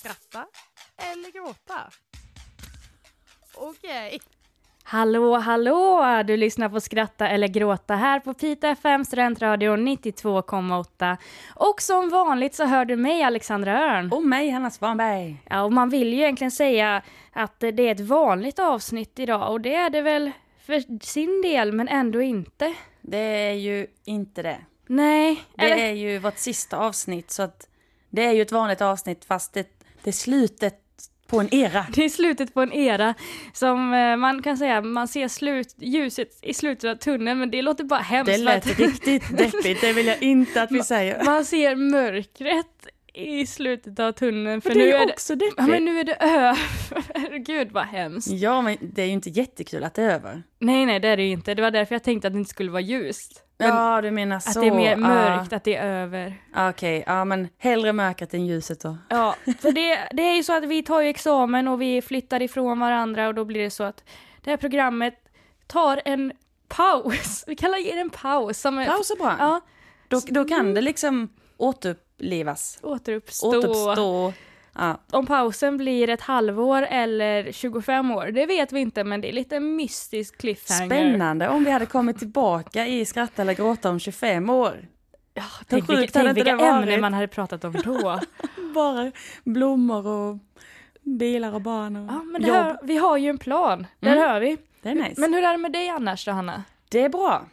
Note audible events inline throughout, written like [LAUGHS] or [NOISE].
Skratta eller gråta? Okej. Hallå, hallå! Du lyssnar på Skratta eller gråta här på Pita FM Studentradio 92,8. Och som vanligt så hör du mig, Alexandra Örn. Och mig, Hanna Svanberg. Ja, och man vill ju egentligen säga att det är ett vanligt avsnitt idag och det är det väl för sin del, men ändå inte. Det är ju inte det. Nej, Det eller? är ju vårt sista avsnitt så att det är ju ett vanligt avsnitt fast det, det är slutet på en era. Det är slutet på en era som eh, man kan säga, man ser slut, ljuset i slutet av tunneln, men det låter bara hemskt. Det lät riktigt [LAUGHS] deppigt, det vill jag inte att vi säger. Man ser mörkret i slutet av tunneln, för Men det nu är ju det, också ja, men deppigt. nu är det över. [LAUGHS] Gud vad hemskt. Ja, men det är ju inte jättekul att det är över. Nej, nej, det är det ju inte. Det var därför jag tänkte att det inte skulle vara ljust. Ja, du menar så. att det är mer Ah, mörkt, att det är över. Okej, ja men hellre mörkret än ljuset då. Ja, för det, det är ju så att vi tar ju examen och vi flyttar ifrån varandra och då blir det så att det här programmet tar en paus. [LAUGHS] Vi ge det en paus. Som Paus är bra. Ja, Då, då kan det liksom återupplivas. återuppstå. Återuppstå. Ja. Om pausen blir ett halvår eller 25 år, det vet vi inte, men det är lite mystisk cliffhanger. Spännande om vi hade kommit tillbaka i Skratta eller gråta om 25 år. Ja, tänk sjukt vilka, tänk vilka ämnen varit? man hade pratat om då. [LAUGHS] Bara blommor och bilar och barn och Ja, men jobb. här, vi har ju en plan, där Mm. hör vi. Det är nice. Men hur är det med dig annars då, Hanna? Det är bra.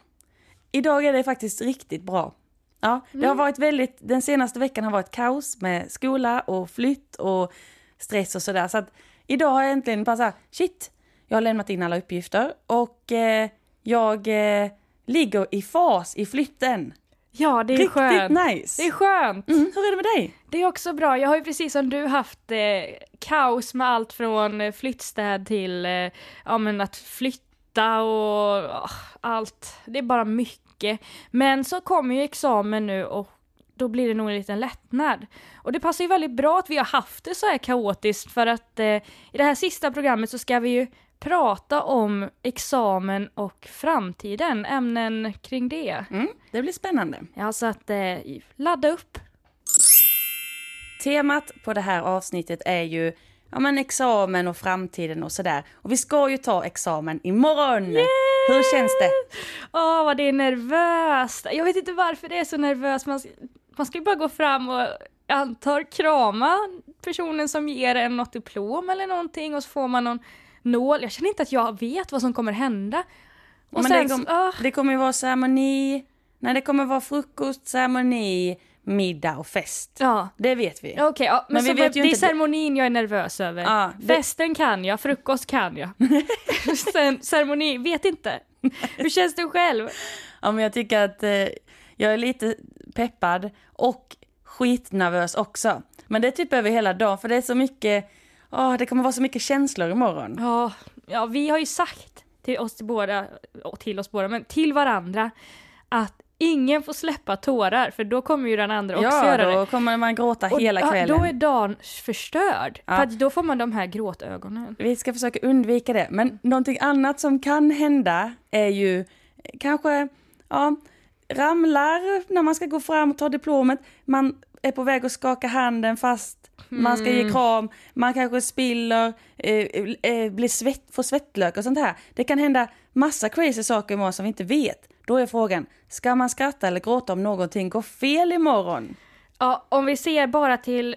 Idag är det faktiskt riktigt bra. Ja, det Mm. har varit väldigt, den senaste veckan har varit kaos med skola och flytt och stress och sådär. Så att idag har jag äntligen bara så här, shit, jag har lämnat in alla uppgifter och eh, jag eh, ligger i fas i flytten. Ja, det är Riktigt skönt. nice. Det är skönt. Mm, hur är det med dig? Det är också bra. Jag har ju precis som du haft eh, kaos med allt från eh, flyttstäd till eh, ja, men att flytta och ah, allt. Det är bara mycket. Men så kommer ju examen nu och då blir det nog en liten lättnad. Och det passar ju väldigt bra att vi har haft det så här kaotiskt för att eh, i det här sista programmet så ska vi ju prata om examen och framtiden, ämnen kring det. Mm, det blir spännande. Ja, så att eh, ladda upp. Temat på det här avsnittet är ju ja, men examen och framtiden och sådär. Och vi ska ju ta examen imorgon. Hur känns det? Åh, vad det är nervöst. Jag vet inte varför det är så nervöst. Man, man ska ju bara gå fram och antar krama personen som ger en något diplom eller någonting och så får man någon nål. Jag känner inte att jag vet vad som kommer hända. Och Men sen, det, så- kom, ah, det kommer ju vara ceremoni, nej det kommer vara frukost, ceremoni, middag och fest. ja. Det vet vi. Okej, ja, men, Men vi vet det är inte- ceremonin jag är nervös över. Ja, det- Festen kan jag, frukost kan jag. [LAUGHS] Sen ceremoni, vet inte. Hur känns det själv? Ja, men jag tycker att eh, jag är lite peppad och skitnervös också. Men det är typ över hela dagen för det är så mycket, åh, det kommer vara så mycket känslor imorgon. Ja, ja, vi har ju sagt till oss båda, till oss båda, men till varandra att ingen får släppa tårar för då kommer ju den andra också Ja, göra då det. kommer man gråta Och, hela ja, kvällen. då är dagen förstörd. Ja. För då får man de här gråtögonen. Vi ska försöka undvika det. Men någonting annat som kan hända är ju kanske, ja, ramlar när man ska gå fram och ta diplomet. Man är på väg att skaka handen fast man ska Mm. ge kram. Man kanske spiller, eh, eh, blir svett, får svettlök och sånt här. Det kan hända massa crazy saker imorgon som vi inte vet. Då är frågan, ska man skratta eller gråta om någonting går fel imorgon? Ja, om vi ser bara till,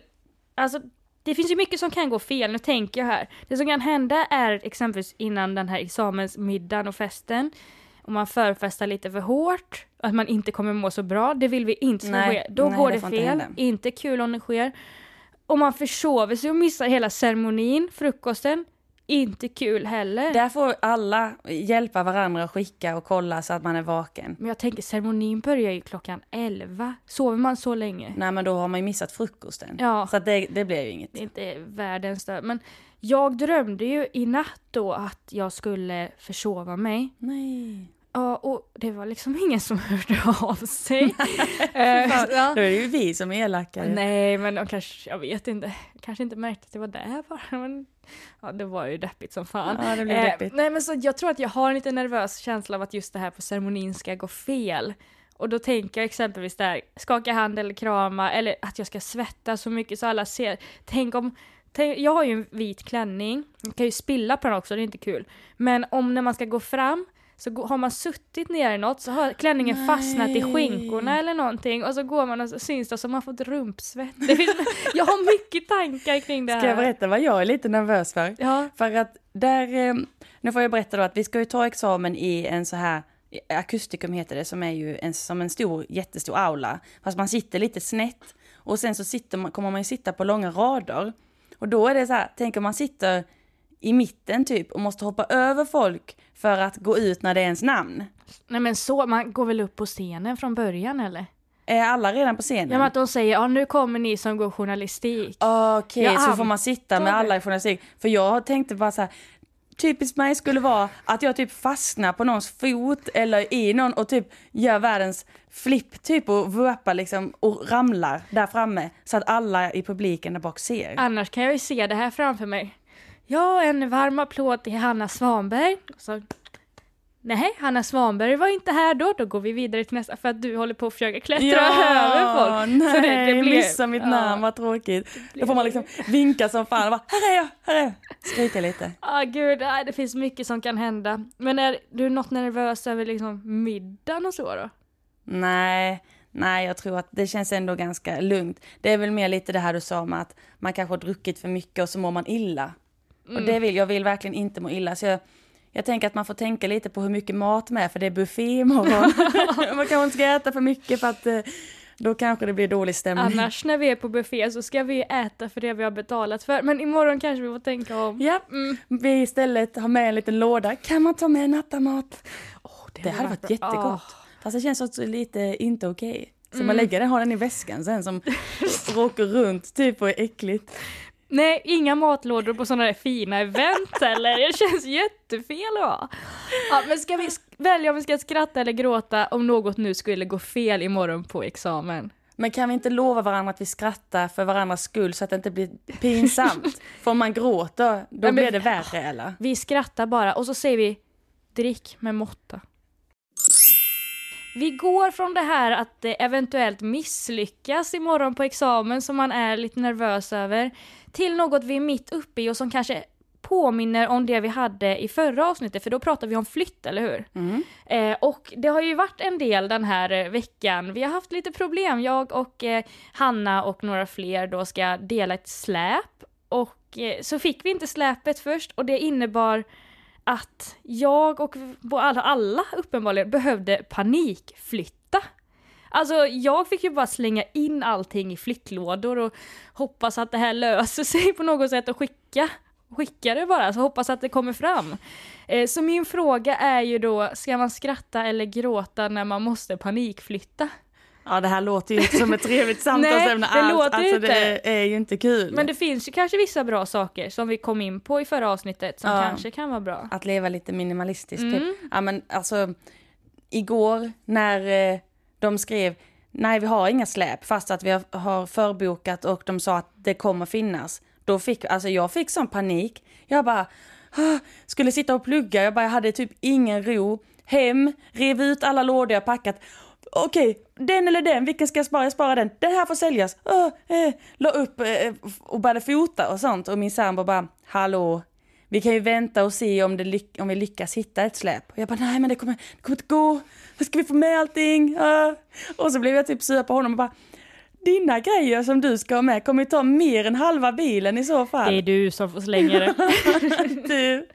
alltså det finns ju mycket som kan gå fel, nu tänker jag här. Det som kan hända är exempelvis innan den här examensmiddagen och festen, om man förfestar lite för hårt, att man inte kommer må så bra, det vill vi inte ska Nej, ske. Då nej, går det det inte fel, hända. inte kul om det sker. Om man försover sig och missar hela ceremonin, frukosten, inte kul heller. Där får alla hjälpa varandra och skicka och kolla så att man är vaken. Men jag tänker ceremonin börjar ju klockan 11. Sover man så länge? Nej men då har man ju missat frukosten. Ja. Så det, det blir ju inget. det är inte världens stöd. Men jag drömde ju i natt då att jag skulle försova mig. Nej. Ja, och det var liksom ingen som [LAUGHS] hörde av sig. [LAUGHS] Eh, Fan, ja. Då är det ju vi som är elaka. Nej, men de kanske, jag vet inte, kanske inte märkte att det var där bara. Men, ja, det var ju deppigt som fan. Ja, det blir Eh, deppigt. nej, men så jag tror att jag har en lite nervös känsla av att just det här på ceremonin ska gå fel. Och då tänker jag exempelvis där, skaka hand eller krama, eller att jag ska svettas så mycket så alla ser. Tänk om, tänk, jag har ju en vit klänning, jag kan ju spilla på den också, det är inte kul. Men om när man ska gå fram, så har man suttit ner i något så har klänningen Nej. fastnat i skinkorna eller någonting och så går man och så syns det som man fått rumpsvett. Finns, [LAUGHS] jag har mycket tankar kring det här. Ska jag berätta vad jag är lite nervös för? Ja. För att där, eh, nu får jag berätta då att vi ska ju ta examen i en så här, akustikum heter det, som är ju en, som en stor, jättestor aula. Fast man sitter lite snett. Och sen så sitter man, kommer man ju sitta på långa rader. Och då är det så här, tänk om man sitter i mitten typ och måste hoppa över folk för att gå ut när det är ens namn. Nej men så, man går väl upp på scenen från början eller? Är alla redan på scenen? Ja men att de säger ja nu kommer ni som går journalistik. Okej, Jag så får man sitta med alla i journalistik. För jag tänkte bara så här, typiskt mig skulle vara att jag typ fastnar på någons fot eller i någon och typ gör världens flipp typ och vurpar liksom och ramlar där framme så att alla i publiken där bak ser. Annars kan jag ju se det här framför mig. Ja, en varm applåd till Hanna Svanberg. Och Så, Nej, Hanna Svanberg var inte här då, då går vi vidare till nästa för att du håller på att försöka klättra över folk. nej, Så det- det blir- missa mitt ja. namn, vad tråkigt. Då får man liksom vinka som fan och bara, här är jag, här är jag. Skrika lite. Ah, gud, det finns mycket som kan hända. Men är du något nervös över liksom middagen och så då? Nej, nej, jag tror att det känns ändå ganska lugnt. Det är väl mer lite det här du sa om att man kanske har druckit för mycket och så mår man illa. Och det vill, jag vill verkligen inte må illa. Så jag, jag tänker att man får tänka lite på hur mycket mat med, för det är buffé imorgon. [LAUGHS] man kanske inte ska äta för mycket för att eh, då kanske det blir dålig stämning. Annars när vi är på buffé så ska vi äta för det vi har betalat för. Men imorgon kanske vi får tänka om. Ja, Mm. vi istället har med en liten låda. Kan man ta med nattamat? det Det hade varit jättegott. Fast det känns också lite inte okej. Så Mm. man lägger den, har den i väskan sen som [LAUGHS] åker runt typ och är äckligt. Nej, inga matlådor på sådana där fina event eller. Det känns jättefel va? Ja, men ska vi välja om vi ska skratta eller gråta om något nu skulle gå fel imorgon på examen? Men kan vi inte lova varandra att vi skrattar för varandras skull så att det inte blir pinsamt? för om man gråter, då men- blir det värre eller? Vi skrattar bara och så säger vi drick med måtta. Vi går från det här att eventuellt misslyckas imorgon på examen som man är lite nervös över till något vi är mitt uppe i och som kanske påminner om det vi hade i förra avsnittet för då pratade vi om flytt, eller hur? Mm. Eh, och det har ju varit en del den här eh, veckan. Vi har haft lite problem. Jag och eh, Hanna och några fler då ska dela ett släp. Och eh, så fick vi inte släpet först och det innebar att jag och alla, alla uppenbarligen behövde panikflytta. Alltså jag fick ju bara slänga in allting i flyttlådor och hoppas att det här löser [LAUGHS] sig på något sätt och skicka. Skicka det bara, så hoppas att det kommer fram. Eh, Så min fråga är ju då, ska man skratta eller gråta när man måste panikflytta? Ja det här låter ju inte som ett trevligt [LAUGHS] samtalsämne det alls. låter alltså inte. det är ju inte kul. Men det finns ju kanske vissa bra saker som vi kom in på i förra avsnittet som Ja. kanske kan vara bra. Att leva lite minimalistiskt Mm. typ. Ja men alltså, igår när eh, de skrev nej vi har inga släp fast att vi har, förbokat och de sa att det kommer finnas. Då fick, alltså jag fick sån panik. Jag bara, ah, skulle sitta och plugga, jag bara jag hade typ ingen ro. Hem, rev ut alla lådor jag packat. Okej, den eller den, vilken ska jag spara? Jag sparar den. Den här får säljas. Ah, eh, la upp eh, eh och började fota och sånt. Och min sambo bara, hallå, vi kan ju vänta och se om, det om vi lyckas hitta ett släp. Och jag bara, nej men det kommer, det kommer inte gå. Hur ska vi få med allting? Ah. Och så blev jag typ sur på honom och bara, dina grejer som du ska ha med kommer ju ta mer än halva bilen i så fall. Det är du som får slänga det. [LAUGHS] Du.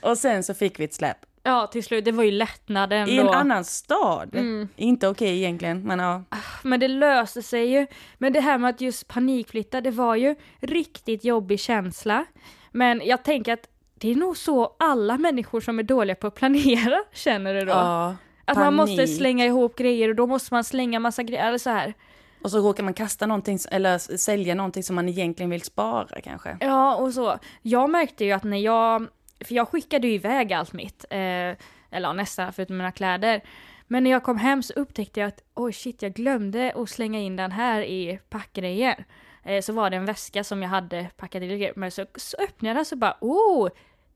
Och sen så fick vi ett släp. ja, till slut, det var ju lättnaden I en då. annan stad. Mm. Inte okej egentligen, men ja. Men det löste sig ju. Men det här med att just panikflytta, det var ju riktigt jobbig känsla. Men jag tänker att det är nog så alla människor som är dåliga på att planera känner det då. ja att man måste panik. slänga ihop grejer och då måste man slänga massa grejer, eller så här. Och så råkar man kasta någonting, eller sälja någonting som man egentligen vill spara kanske. Ja, och så. Jag märkte ju att när jag, för jag skickade ju iväg allt mitt, eh, eller nästan förutom mina kläder. Men när jag kom hem så upptäckte jag att oj shit, jag glömde att slänga in den här i packgrejer. Eh, så var det en väska som jag hade packat i grejer, men så, så öppnade jag den så bara oh,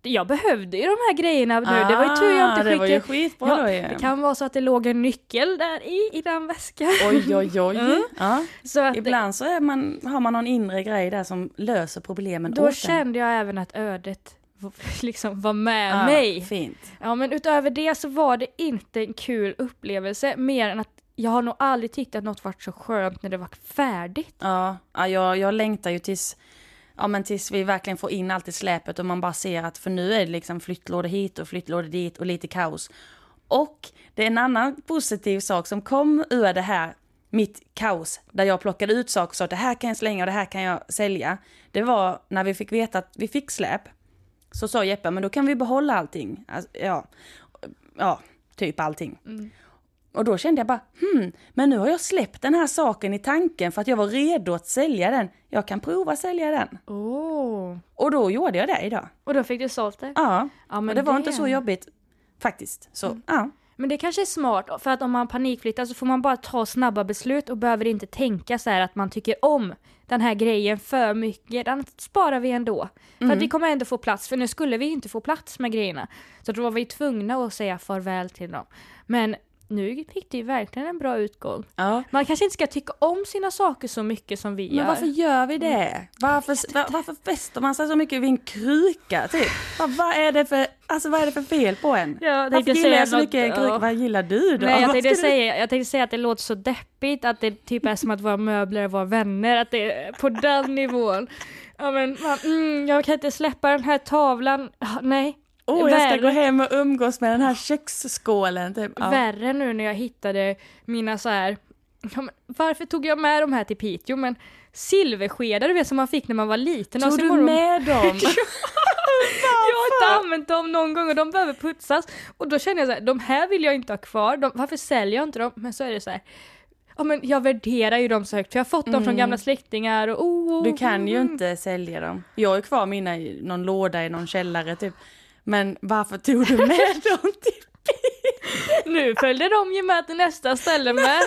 jag behövde ju de här grejerna nu. det var ju tur jag inte Ah, Det var ju skickade. skitbra Ja, ju. det kan vara så att det låg en nyckel där i, i den väskan. Oj, oj, oj. Mm. Ja. Så att Ibland så man, har man någon inre grej där som löser problemen då åt kände jag även att ödet [LAUGHS] liksom var med Ja, mig. Fint. Ja men utöver det så var det inte en kul upplevelse mer än att jag har nog aldrig tyckt att något varit så skönt när det var färdigt. Ja, ja jag, jag längtar ju tills, ja, men tills vi verkligen får in allt i släpet och man bara ser att för nu är det liksom flyttlådor hit och flyttlådor dit och lite kaos. Och det är en annan positiv sak som kom ur det här, mitt kaos, där jag plockade ut saker och sa att det här kan jag slänga och det här kan jag sälja. Det var när vi fick veta att vi fick släp, så sa Jeppe, men då kan vi behålla allting. Alltså, ja, ja, typ allting. Mm. Och då kände jag bara, hmm, men nu har jag släppt den här saken i tanken för att jag var redo att sälja den. Jag kan prova att sälja den. Oh. Och då gjorde jag det idag. Och då fick du sålt det? Ja, Ja, men och det var det- inte så jobbigt faktiskt. Så, ja. Men det kanske är smart, för att om man panikflyttar så får man bara ta snabba beslut och behöver inte tänka så här att man tycker om den här grejen för mycket. Den sparar vi ändå. För att vi kommer ändå få plats, för nu skulle vi inte få plats med grejerna. Så då var vi tvungna att säga farväl till dem. Men nu fick det ju verkligen en bra utgång. ja. Man kanske inte ska tycka om sina saker så mycket som vi Men gör. varför gör vi det? Varför, var, varför fäster man sig så mycket vid en kruka? Typ? Vad, vad, är det för, alltså, vad är det för fel på en? Ja, varför gillar säga jag så något- mycket en kruka? ja. Vad gillar du då? Nej, jag tänkte, säga, jag tänkte säga att det låter så deppigt, att det typ är som att våra möbler är våra vänner, att det är på den nivån. Ja men, man, mm, jag kan inte släppa den här tavlan, Ah, nej. Åh, jag ska gå hem och umgås med den här köksskålen. Typ. Ja. Värre nu när jag hittade mina så här. Ja, varför tog jag med de här till Piteå? Men silverskedar du vet som man fick när man var liten. Tog och så du med dem? [LAUGHS] Jag har inte använt dem någon gång och de behöver putsas. Och då känner jag så här, de här vill jag inte ha kvar. De, varför säljer jag inte dem? Men så är det så här. Ja men jag värderar ju dem så högt för jag har fått dem från gamla släktingar och oh, Du kan ju mm. inte sälja dem. Jag har kvar mina i någon låda i någon källare typ. Men varför tog du med [LAUGHS] dem till Nu följde de ju med till nästa ställe med. [LAUGHS]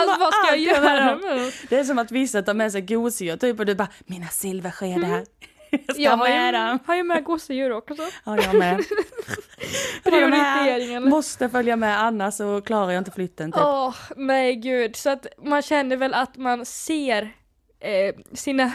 Alltså vad ska jag göra med dem? Det är som att vissa tar med sig gosedjur typ och du bara, mina silverskedar. Jag ska Jag ha har med ju, dem. har ju med gosedjur också. Ja, jag [LAUGHS] med. Prioriteringen. Måste följa med annars så klarar jag inte flytten typ. Åh, nej gud. Så att man känner väl att man ser eh, sina,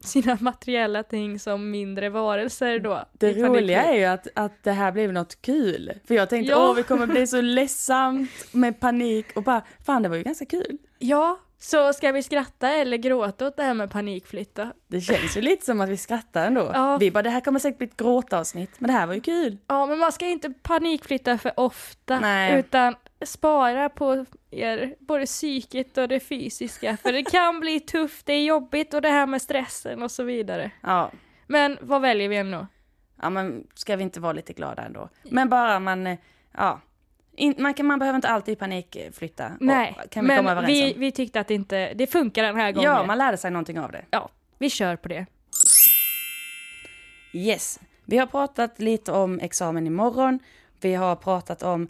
sina [LAUGHS] materiella ting som mindre varelser då. Det roliga är ju att, att det här blev något kul. För jag tänkte, Ja. åh vi kommer bli så ledsamt med panik och bara, fan det var ju ganska kul. Ja, så ska vi skratta eller gråta åt det här med panikflytta? Det känns ju lite som att vi skrattar ändå. Ja. Vi bara, det här kommer säkert bli ett gråtavsnitt, men det här var ju kul. Ja, men man ska inte panikflytta för ofta, Nej. utan spara på er, både psyket och det fysiska, för det kan bli tufft, det är jobbigt och det här med stressen och så vidare. Ja, Men vad väljer vi ändå? ja men ska vi inte vara lite glada ändå? Men bara man, eh, ja. In, man, kan, man behöver inte alltid panikflytta. Nej, Och, kan vi komma men överens vi, om. vi tyckte att det inte, det funkar den här gången. Ja, man lärde sig någonting av det. ja, vi kör på det. Yes. Vi har pratat lite om examen imorgon. Vi har pratat om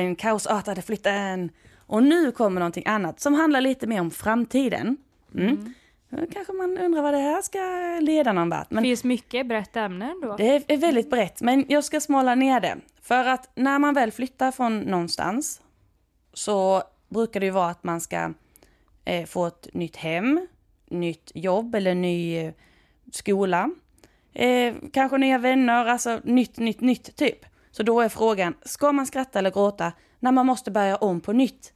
den kaosartade flytten. Och nu kommer någonting annat som handlar lite mer om framtiden. Mm. Då kanske man undrar vad det här ska leda någon vart. Det Men finns mycket brett ämne ändå. det är väldigt brett. Men jag ska smala ner det. För att när man väl flyttar från någonstans så brukar det ju vara att man ska eh, få ett nytt hem, nytt jobb eller ny eh, skola. Eh, kanske nya vänner, alltså nytt, nytt, nytt typ. Så då är frågan, ska man skratta eller gråta när man måste börja om på nytt?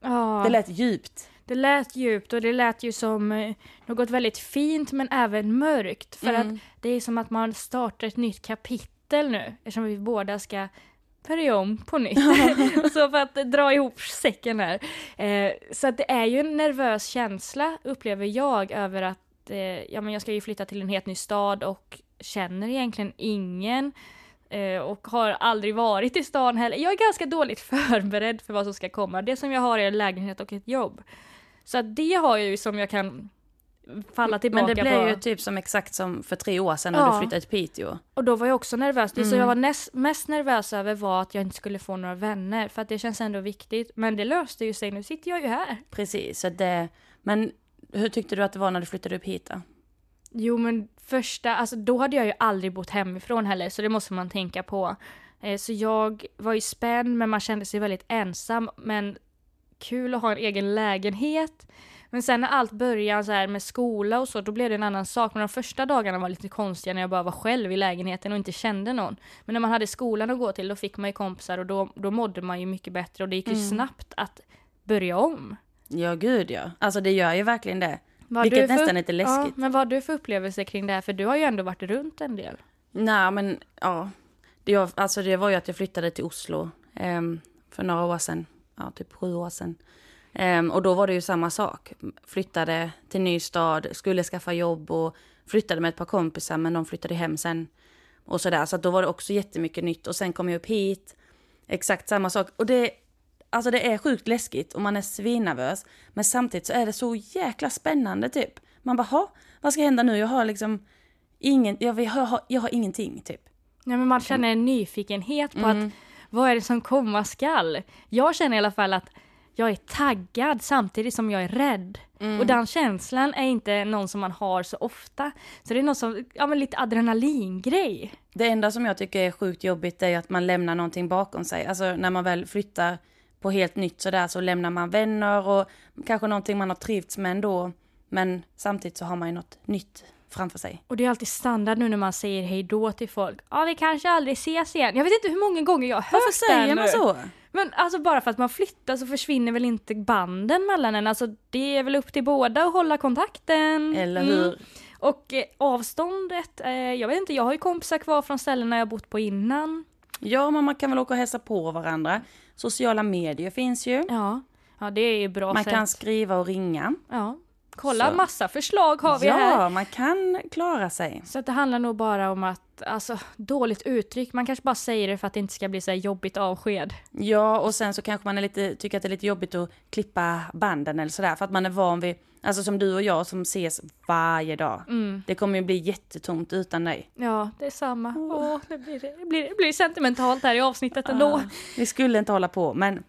Ja, Det lät djupt. det lät djupt och det lät ju som eh, något väldigt fint men även mörkt. För Mm. att det är som att man startar ett nytt kapitel nu eftersom vi båda ska börja om på nytt. [LAUGHS] [LAUGHS] så för att dra ihop säcken här. Eh, så att det är ju en nervös känsla upplever jag över att eh, ja, men jag ska ju flytta till en helt ny stad och känner egentligen ingen. Eh, Och har aldrig varit i stan heller. Jag är ganska dåligt [LAUGHS] förberedd för vad som ska komma. Det som jag har är en lägenhet och ett jobb. Så att det har jag ju som jag kan falla tillbaka Men det på. blev ju typ som exakt som för tre år sedan när Ja. du flyttade till Piteå. Och då var jag också nervös. Det som Mm. jag var näst, mest nervös över var att jag inte skulle få några vänner. För att det känns ändå viktigt. Men det löste ju sig. Nu sitter jag ju här. Precis, så det, men hur tyckte du att det var när du flyttade upp hit då? Jo men första, alltså då hade jag ju aldrig bott hemifrån heller så det måste man tänka på. Eh, så jag var ju spänd men man kände sig väldigt ensam men kul att ha en egen lägenhet. Men sen när allt började så här med skola och så, då blev det en annan sak. Men de första dagarna var lite konstiga när jag bara var själv i lägenheten och inte kände någon. Men när man hade skolan att gå till, då fick man ju kompisar och då, då mådde man ju mycket bättre och det gick ju Mm. snabbt att börja om. Ja, gud ja. Alltså det gör ju verkligen det. Vad har Vilket du för nästan är lite Ja, läskigt. men vad har du för upplevelse kring det här? För du har ju ändå varit runt en del. Nej, men ja. Det, jag, alltså det var ju att jag flyttade till Oslo ehm, för några år sedan. Ja, typ sju år sedan. Ehm, och då var det ju samma sak. Flyttade till ny stad, skulle skaffa jobb och flyttade med ett par kompisar men de flyttade hem sen. Och sådär, så då var det också jättemycket nytt. Och sen kom jag upp hit, exakt samma sak. Och det, alltså det är sjukt läskigt och man är svinnervös. Men samtidigt så är det så jäkla spännande typ. Man bara, "Ha, vad ska hända nu? Jag har liksom ingen, jag, jag, har, jag har ingenting typ. Nej, men man känner en nyfikenhet på Mm. att vad är det som komma skall? Jag känner i alla fall att jag är taggad samtidigt som jag är rädd. Mm. Och den känslan är inte någon som man har så ofta. Så det är något som, ja men lite adrenalingrej. Det enda som jag tycker är sjukt jobbigt är att man lämnar någonting bakom sig. Alltså när man väl flyttar på helt nytt sådär så lämnar man vänner och kanske någonting man har trivts med ändå. Men samtidigt så har man ju något nytt framför sig. Och det är alltid standard nu när man säger hej då till folk. Ja, vi kanske aldrig ses igen. Jag vet inte hur många gånger jag har hört Varför det säger man nu. så? Men alltså bara för att man flyttar så försvinner väl inte banden mellan en. Alltså det är väl upp till båda att hålla kontakten. Eller Mm. hur? Och eh, avståndet, eh, jag vet inte, jag har ju kompisar kvar från ställena jag bott på innan. Ja, men man kan väl åka och hälsa på varandra. Sociala medier finns ju. Ja, ja det är ju bra Man sätt. kan skriva och ringa. Ja. Kolla, Så. massa förslag har vi ja, här. man kan klara sig. Så att det handlar nog bara om att, alltså dåligt uttryck, man kanske bara säger det för att det inte ska bli så här jobbigt avsked. Ja, och sen så kanske man är lite, tycker att det är lite jobbigt att klippa banden eller sådär. För att man är van vid, alltså som du och jag som ses varje dag. Mm. Det kommer ju bli jättetomt utan dig. Ja, det är samma. Åh, det, blir, det, blir, det blir sentimentalt här i avsnittet ändå. Ah, vi skulle inte hålla på, men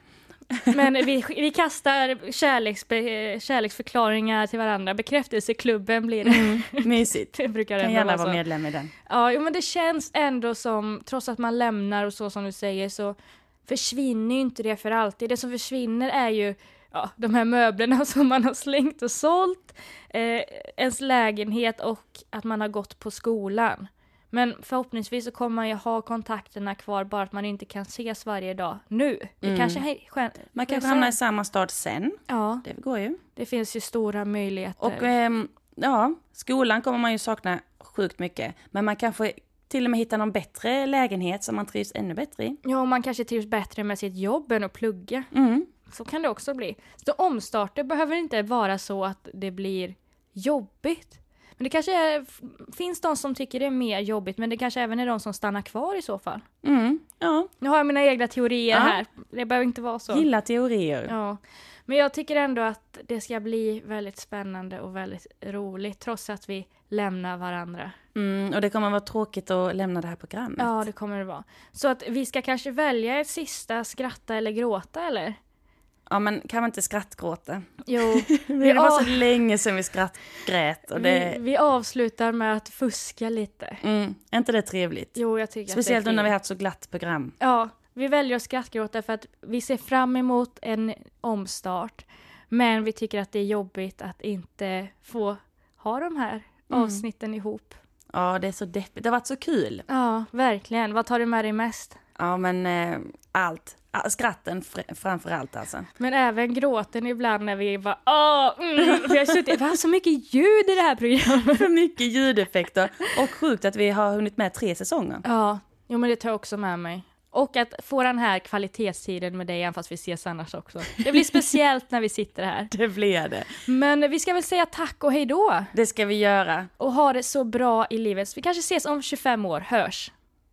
Men vi, vi kastar kärleksbe, kärleksförklaringar till varandra. Bekräftelseklubben blir det. mysigt. [LAUGHS] Det brukar Kan gärna vara medlem i den. Ja, jo, men det känns ändå som, trots att man lämnar och så som du säger, så försvinner ju inte det för alltid. Det som försvinner är ju ja, de här möblerna [LAUGHS] som man har slängt och sålt, eh, ens lägenhet och att man har gått på skolan. Men förhoppningsvis så kommer man ju ha kontakterna kvar, bara att man inte kan ses varje dag nu. Det Mm. kanske hej, skön, Man kanske hamnar i samma stad sen. Ja, Det går ju. det finns ju stora möjligheter. Och ehm, ja, skolan kommer man ju sakna sjukt mycket. Men man kanske till och med hittar någon bättre lägenhet som man trivs ännu bättre i. Ja, och man kanske trivs bättre med sitt jobb än att plugga. Mm. Så kan det också bli. Så omstarter behöver inte vara så att det blir jobbigt. Men det kanske är, finns de som tycker det är mer jobbigt, men det kanske även är de som stannar kvar i så fall. Mm. Ja, Nu har jag mina egna teorier Ja. här. Det behöver inte vara så. gilla teorier. Ja. Men jag tycker ändå att det ska bli väldigt spännande och väldigt roligt, trots att vi lämnar varandra. Mm, och det kommer vara tråkigt att lämna det här programmet. Ja, det kommer det vara. Så att vi ska kanske välja ett sista skratta eller gråta, eller? Ja, men kan man inte skrattgråta? Jo, [LAUGHS] Det var så länge sedan vi skrattgrät och det... vi, vi avslutar med att fuska lite. Mm, är inte det trevligt? Jo, jag tycker Speciellt nu är när vi haft så glatt program. Ja, vi väljer att skrattgråta för att vi ser fram emot en omstart. Men vi tycker att det är jobbigt att inte få ha de här Mm. avsnitten ihop. Ja, det är så deppigt. Det har varit så kul. Ja, verkligen. Vad tar du med dig mest? Ja, men eh, allt. Skratten fr- framför allt alltså. Men även gråten ibland när vi bara åh, mm, vi har suttit, vi har så mycket ljud i det här programmet. För mycket ljudeffekter. Och sjukt att vi har hunnit med tre säsonger. Ja, jo men det tar jag också med mig. Och att få den här kvalitetstiden med dig, även fast vi ses annars också. Det blir speciellt när vi sitter här. Det blir det. Men vi ska väl säga tack och hej då. Det ska vi göra. Och ha det så bra i livet. Vi kanske ses om 25 år, hörs.